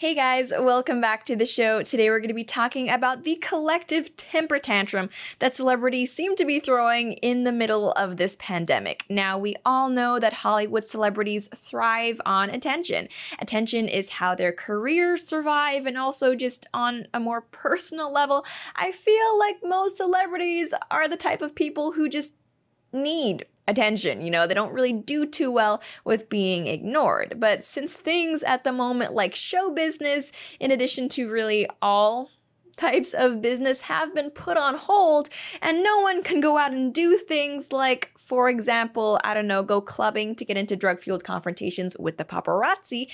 Hey guys, welcome back to the show. Today we're going to be talking about the collective temper tantrum that celebrities seem to be throwing in the middle of this pandemic. Now, we all know that Hollywood celebrities thrive on attention. Attention is how their careers survive, and also just on a more personal level, I feel like most celebrities are the type of people who just need attention. You know, they don't really do too well with being ignored. But since things at the moment, like show business, in addition to really all types of business have been put on hold and no one can go out and do things like for example i don't know go clubbing to get into drug fueled confrontations with the paparazzi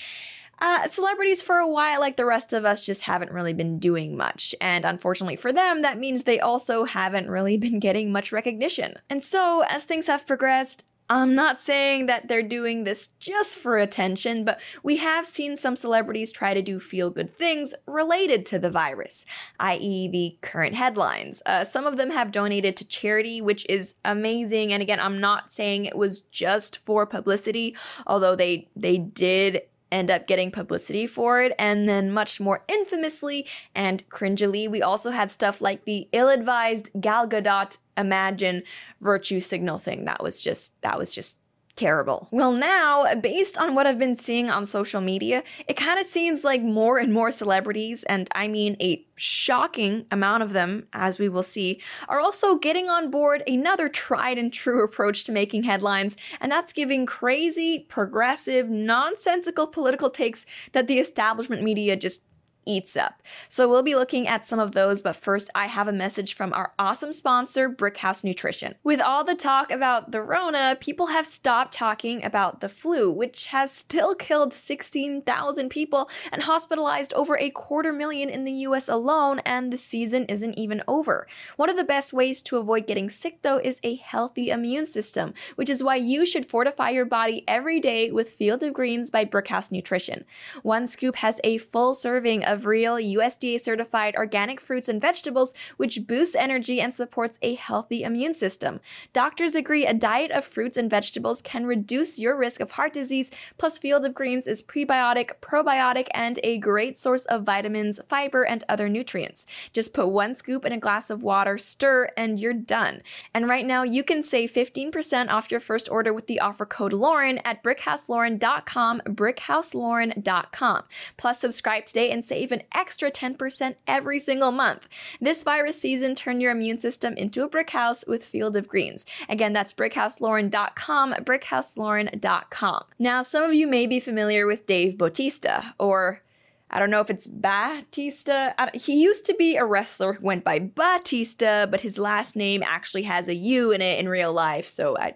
uh, celebrities for a while, like the rest of us, just haven't really been doing much. And unfortunately for them, that means they also haven't really been getting much recognition. And so, as things have progressed, I'm not saying that they're doing this just for attention, but we have seen some celebrities try to do feel good things related to the virus, i.e., the current headlines. Uh, some of them have donated to charity, which is amazing. And again, I'm not saying it was just for publicity, although they they did end up getting publicity for it. And then, much more infamously and cringily, we also had stuff like the ill advised Gal Gadot Imagine virtue signal thing. That was just, that was just terrible. Well, now, based on what I've been seeing on social media, it kind of seems like more and more celebrities, and I mean a shocking amount of them, as we will see, are also getting on board another tried and true approach to making headlines, and that's giving crazy, progressive, nonsensical political takes that the establishment media just eats up. So we'll be looking at some of those, but first I have a message from our awesome sponsor, Brickhouse Nutrition. With all the talk about the Rona, people have stopped talking about the flu, which has still killed 16,000 people and hospitalized over a quarter million in the US alone, and the season isn't even over. One of the best ways to avoid getting sick, though, is a healthy immune system, which is why you should fortify your body every day with Field of Greens by Brickhouse Nutrition. One scoop has a full serving of of real USDA certified organic fruits and vegetables, which boosts energy and supports a healthy immune system. Doctors agree a diet of fruits and vegetables can reduce your risk of heart disease, plus, Field of Greens is prebiotic, probiotic, and a great source of vitamins, fiber, and other nutrients. Just put one scoop in a glass of water, stir, and you're done. And right now, you can save 15% off your first order with the offer code Lauren at brickhouselauren.com, brickhouselauren.com. Plus, subscribe today and save save an extra 10% every single month. This virus season, turn your immune system into a brick house with Field of Greens. Again, that's brickhouselauren.com, brickhouselauren.com. Now, some of you may be familiar with Dave Bautista, or I don't know if it's Batista. He used to be a wrestler who went by Batista, but his last name actually has a U in it in real life, so I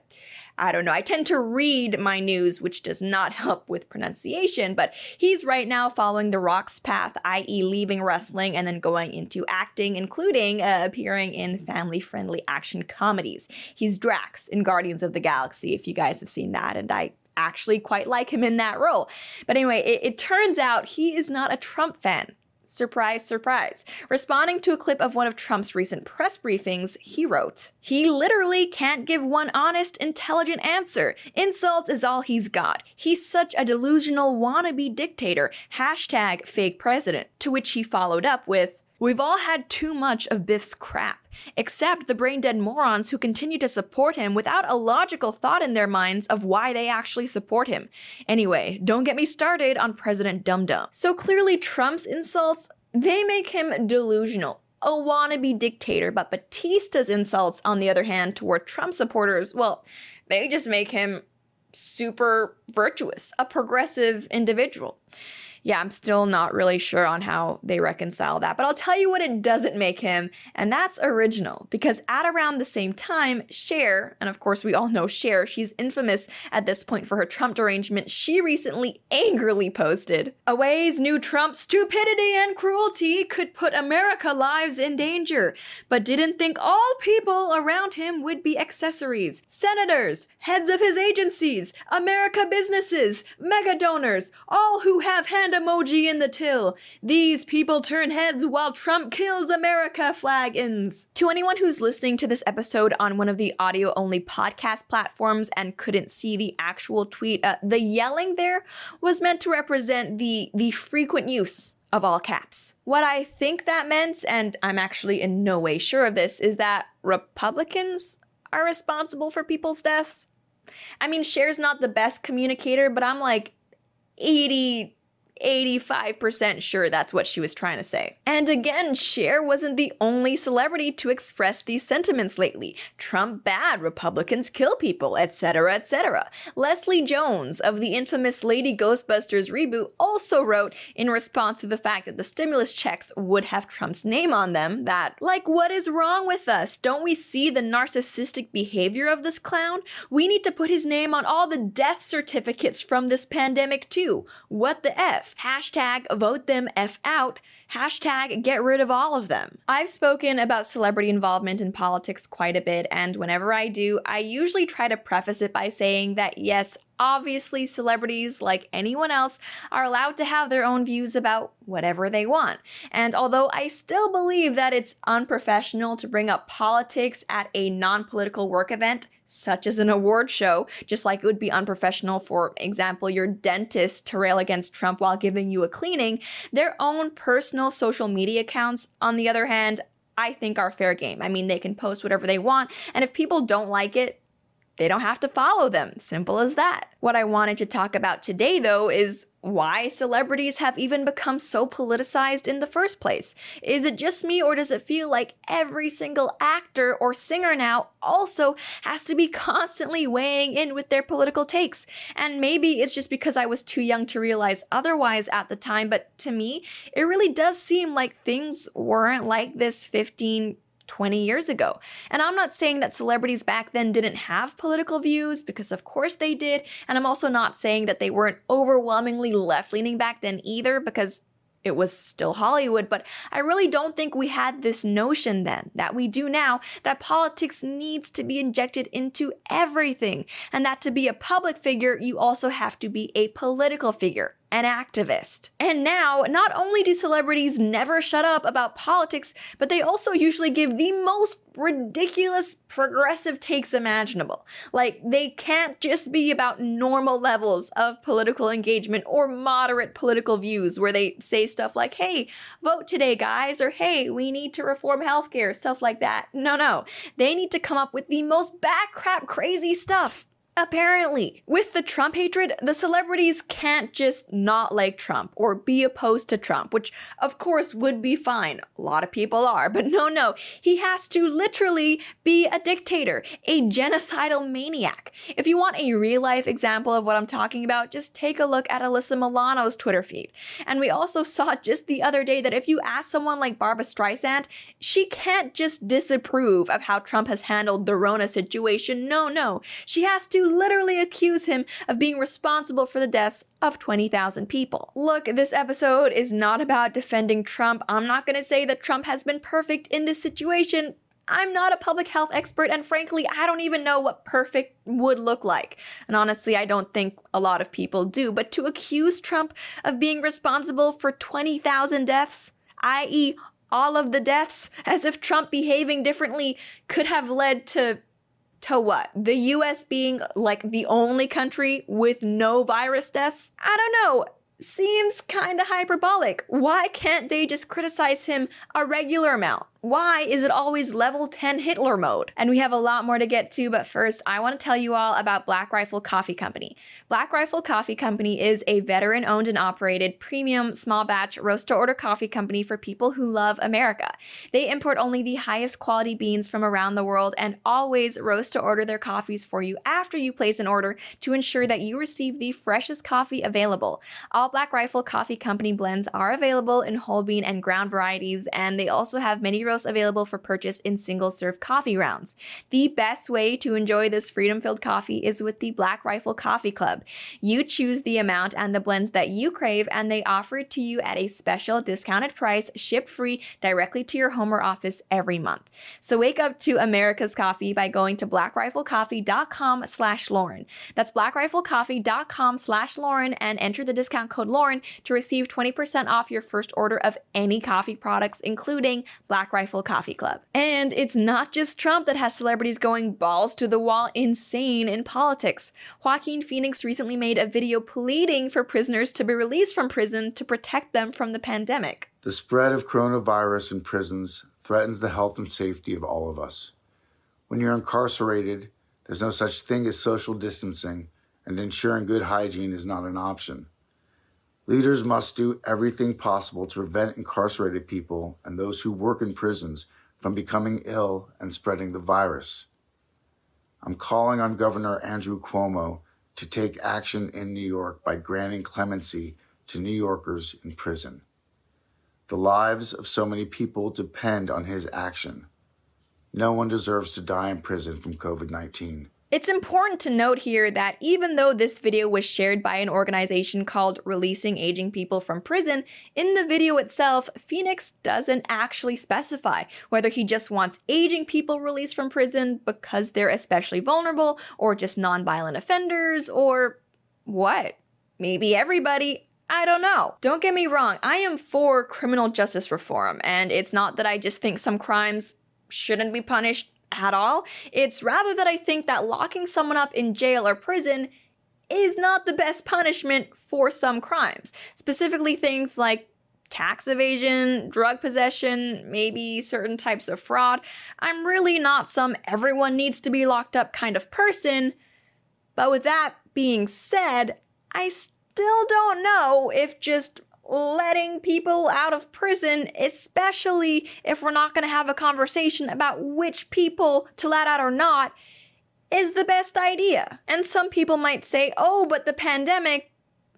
I don't know. I tend to read my news, which does not help with pronunciation, but he's right now following The Rock's path, i.e., leaving wrestling and then going into acting, including uh, appearing in family friendly action comedies. He's Drax in Guardians of the Galaxy, if you guys have seen that, and I actually quite like him in that role. But anyway, it, it turns out he is not a Trump fan. Surprise, surprise. Responding to a clip of one of Trump's recent press briefings, he wrote, He literally can't give one honest, intelligent answer. Insults is all he's got. He's such a delusional wannabe dictator. Hashtag fake president. To which he followed up with, We've all had too much of Biff's crap, except the brain dead morons who continue to support him without a logical thought in their minds of why they actually support him. Anyway, don't get me started on President Dum Dum. So clearly, Trump's insults, they make him delusional a wannabe dictator, but Batista's insults, on the other hand, toward Trump supporters, well, they just make him super virtuous, a progressive individual yeah, I'm still not really sure on how they reconcile that. But I'll tell you what it doesn't make him, and that's original. Because at around the same time, Cher, and of course we all know Cher, she's infamous at this point for her Trump derangement, she recently angrily posted, Away's new Trump stupidity and cruelty could put America lives in danger, but didn't think all people around him would be accessories. Senators, heads of his agencies, America businesses, mega donors, all who have hand hand emoji in the till. These people turn heads while Trump kills America flag. To anyone who's listening to this episode on one of the audio only podcast platforms and couldn't see the actual tweet, uh, the yelling there was meant to represent the the frequent use of all caps. What I think that meant, and I'm actually in no way sure of this, is that Republicans are responsible for people's deaths. I mean, Cher's not the best communicator, but I'm like 80 85% sure that's what she was trying to say. And again, Cher wasn't the only celebrity to express these sentiments lately. Trump bad, Republicans kill people, etc., etc. Leslie Jones of the infamous Lady Ghostbusters reboot also wrote in response to the fact that the stimulus checks would have Trump's name on them that, like, what is wrong with us? Don't we see the narcissistic behavior of this clown? We need to put his name on all the death certificates from this pandemic too. What the F? Hashtag vote them F out. Hashtag get rid of all of them. I've spoken about celebrity involvement in politics quite a bit, and whenever I do, I usually try to preface it by saying that yes, obviously, celebrities, like anyone else, are allowed to have their own views about whatever they want. And although I still believe that it's unprofessional to bring up politics at a non political work event, such as an award show, just like it would be unprofessional, for example, your dentist to rail against Trump while giving you a cleaning, their own personal social media accounts, on the other hand, I think are fair game. I mean, they can post whatever they want, and if people don't like it, they don't have to follow them. Simple as that. What I wanted to talk about today, though, is why celebrities have even become so politicized in the first place. Is it just me, or does it feel like every single actor or singer now also has to be constantly weighing in with their political takes? And maybe it's just because I was too young to realize otherwise at the time, but to me, it really does seem like things weren't like this 15 20 years ago. And I'm not saying that celebrities back then didn't have political views, because of course they did. And I'm also not saying that they weren't overwhelmingly left leaning back then either, because it was still Hollywood, but I really don't think we had this notion then that we do now that politics needs to be injected into everything, and that to be a public figure, you also have to be a political figure an activist. And now, not only do celebrities never shut up about politics, but they also usually give the most ridiculous progressive takes imaginable. Like, they can't just be about normal levels of political engagement or moderate political views where they say stuff like, hey, vote today, guys, or hey, we need to reform healthcare, stuff like that. No, no. They need to come up with the most backcrap crazy stuff Apparently, with the Trump hatred, the celebrities can't just not like Trump or be opposed to Trump, which of course would be fine. A lot of people are, but no, no. He has to literally be a dictator, a genocidal maniac. If you want a real life example of what I'm talking about, just take a look at Alyssa Milano's Twitter feed. And we also saw just the other day that if you ask someone like Barbra Streisand, she can't just disapprove of how Trump has handled the Rona situation. No, no. She has to literally accuse him of being responsible for the deaths of 20,000 people. Look, this episode is not about defending Trump. I'm not gonna say that Trump has been perfect in this situation. I'm not a public health expert, and frankly, I don't even know what perfect would look like. And honestly, I don't think a lot of people do. But to accuse Trump of being responsible for 20,000 deaths, i.e., all of the deaths, as if Trump behaving differently could have led to to what? The US being like the only country with no virus deaths? I don't know seems kind of hyperbolic. Why can't they just criticize him a regular amount? Why is it always level 10 Hitler mode? And we have a lot more to get to, but first, I want to tell you all about Black Rifle Coffee Company. Black Rifle Coffee Company is a veteran owned and operated premium small batch roast to order coffee company for people who love America. They import only the highest quality beans from around the world and always roast to order their coffees for you after you place an order to ensure that you receive the freshest coffee available. All Black Rifle Coffee Company blends are available in whole bean and ground varieties, and they also have many roasts available for purchase in single serve coffee rounds. The best way to enjoy this freedom filled coffee is with the Black Rifle Coffee Club. You choose the amount and the blends that you crave, and they offer it to you at a special discounted price, ship free directly to your home or office every month. So wake up to America's coffee by going to blackriflecoffee.com slash Lauren. That's blackriflecoffee.com slash Lauren and enter the discount code code Lauren to receive 20% off your first order of any coffee products, including Black Rifle Coffee Club. And it's not just Trump that has celebrities going balls to the wall insane in politics. Joaquin Phoenix recently made a video pleading for prisoners to be released from prison to protect them from the pandemic. The spread of coronavirus in prisons threatens the health and safety of all of us. When you're incarcerated, there's no such thing as social distancing, and ensuring good hygiene is not an option. Leaders must do everything possible to prevent incarcerated people and those who work in prisons from becoming ill and spreading the virus. I'm calling on Governor Andrew Cuomo to take action in New York by granting clemency to New Yorkers in prison. The lives of so many people depend on his action. No one deserves to die in prison from COVID 19. It's important to note here that even though this video was shared by an organization called Releasing Aging People from Prison, in the video itself, Phoenix doesn't actually specify whether he just wants aging people released from prison because they're especially vulnerable, or just nonviolent offenders, or what? Maybe everybody. I don't know. Don't get me wrong, I am for criminal justice reform, and it's not that I just think some crimes shouldn't be punished at all. It's rather that I think that locking someone up in jail or prison is not the best punishment for some crimes, specifically things like tax evasion, drug possession, maybe certain types of fraud. I'm really not some everyone needs to be locked up kind of person. But with that being said, I still don't know if just letting people out of prison, especially if we're not going to have a conversation about which people to let out or not, is the best idea. And some people might say, oh, but the pandemic.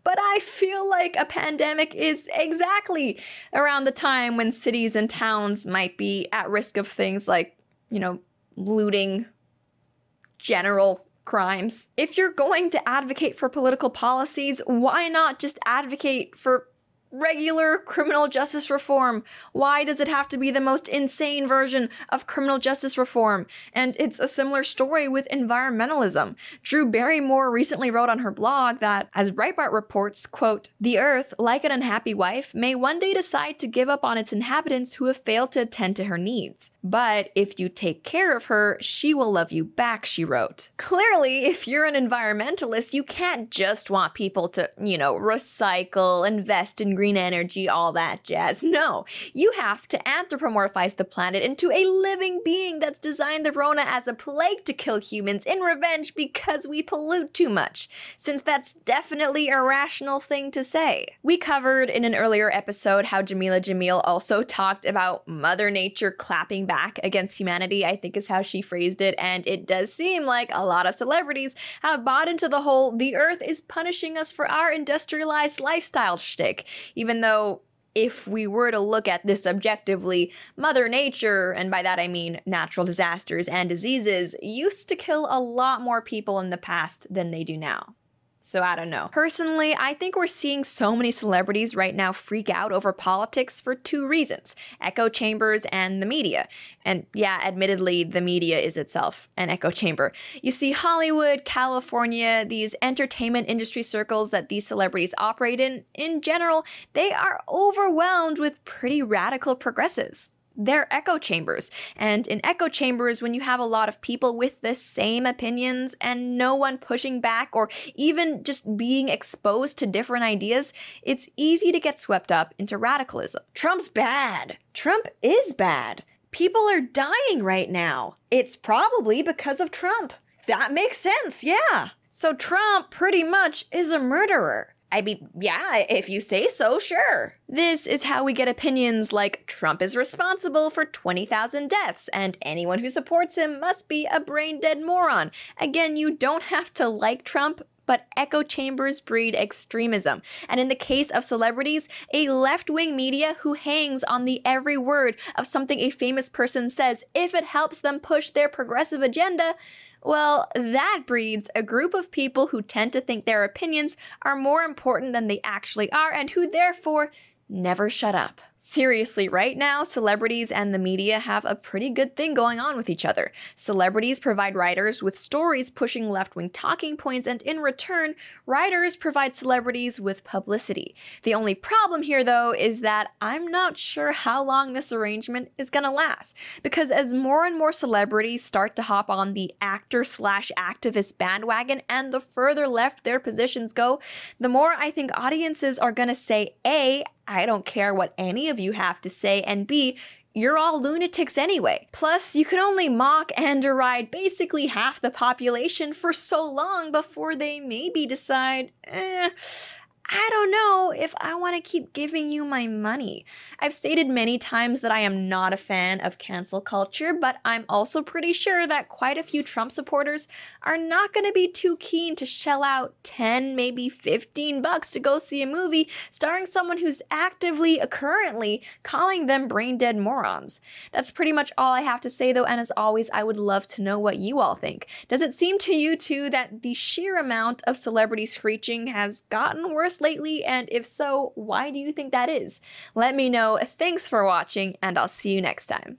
But I feel like a pandemic is exactly around the time when cities and towns might be at risk of things like, you know, looting, general crimes. If you're going to advocate for political policies, why not just advocate for regular criminal justice reform. Why does it have to be the most insane version of criminal justice reform? And it's a similar story with environmentalism. Drew Barrymore recently wrote on her blog that, as Breitbart reports, quote, the Earth, like an unhappy wife, may one day decide to give up on its inhabitants who have failed to attend to her needs. But if you take care of her, she will love you back, she wrote. Clearly, if you're an environmentalist, you can't just want people to, you know, recycle, invest in green energy, all that jazz. No, you have to anthropomorphize the planet into a living being that's designed the Rona as a plague to kill humans in revenge because we pollute too much, since that's definitely a rational thing to say. We covered in an earlier episode how Jameela Jamil also talked about Mother Nature clapping back against humanity, I think is how she phrased it, and it does seem like a lot of celebrities have bought into the whole the earth is punishing us for our industrialized lifestyle shtick, even though if we were to look at this objectively, Mother Nature, and by that I mean natural disasters and diseases, used to kill a lot more people in the past than they do now. So I don't know. Personally, I think we're seeing so many celebrities right now freak out over politics for two reasons echo chambers and the media. And yeah, admittedly, the media is itself an echo chamber. You see, Hollywood, California, these entertainment industry circles that these celebrities operate in, in general, they are overwhelmed with pretty radical progressives they're echo chambers. And in echo chambers, when you have a lot of people with the same opinions and no one pushing back or even just being exposed to different ideas, it's easy to get swept up into radicalism. Trump's bad. Trump is bad. People are dying right now. It's probably because of Trump. That makes sense, yeah. So Trump pretty much is a murderer. I mean, yeah, if you say so, sure. This is how we get opinions like Trump is responsible for 20,000 deaths, and anyone who supports him must be a brain dead moron. Again, you don't have to like Trump, but echo chambers breed extremism. And in the case of celebrities, a left wing media who hangs on the every word of something a famous person says if it helps them push their progressive agenda, well, that breeds a group of people who tend to think their opinions are more important than they actually are and who therefore never shut up. Seriously, right now, celebrities and the media have a pretty good thing going on with each other. Celebrities provide writers with stories pushing left wing talking points, and in return, writers provide celebrities with publicity. The only problem here, though, is that I'm not sure how long this arrangement is gonna last. Because as more and more celebrities start to hop on the actor slash activist bandwagon, and the further left their positions go, the more I think audiences are gonna say, A, I don't care what any of you have to say, and B, you're all lunatics anyway. Plus, you can only mock and deride basically half the population for so long before they maybe decide, eh, I don't know if I want to keep giving you my money. I've stated many times that I am not a fan of cancel culture, but I'm also pretty sure that quite a few Trump supporters are not going to be too keen to shell out 10, maybe 15 bucks to go see a movie starring someone who's actively, currently calling them brain dead morons. That's pretty much all I have to say though, and as always, I would love to know what you all think. Does it seem to you too that the sheer amount of celebrity screeching has gotten worse? lately? And if so, why do you think that is? Let me know. Thanks for watching, and I'll see you next time.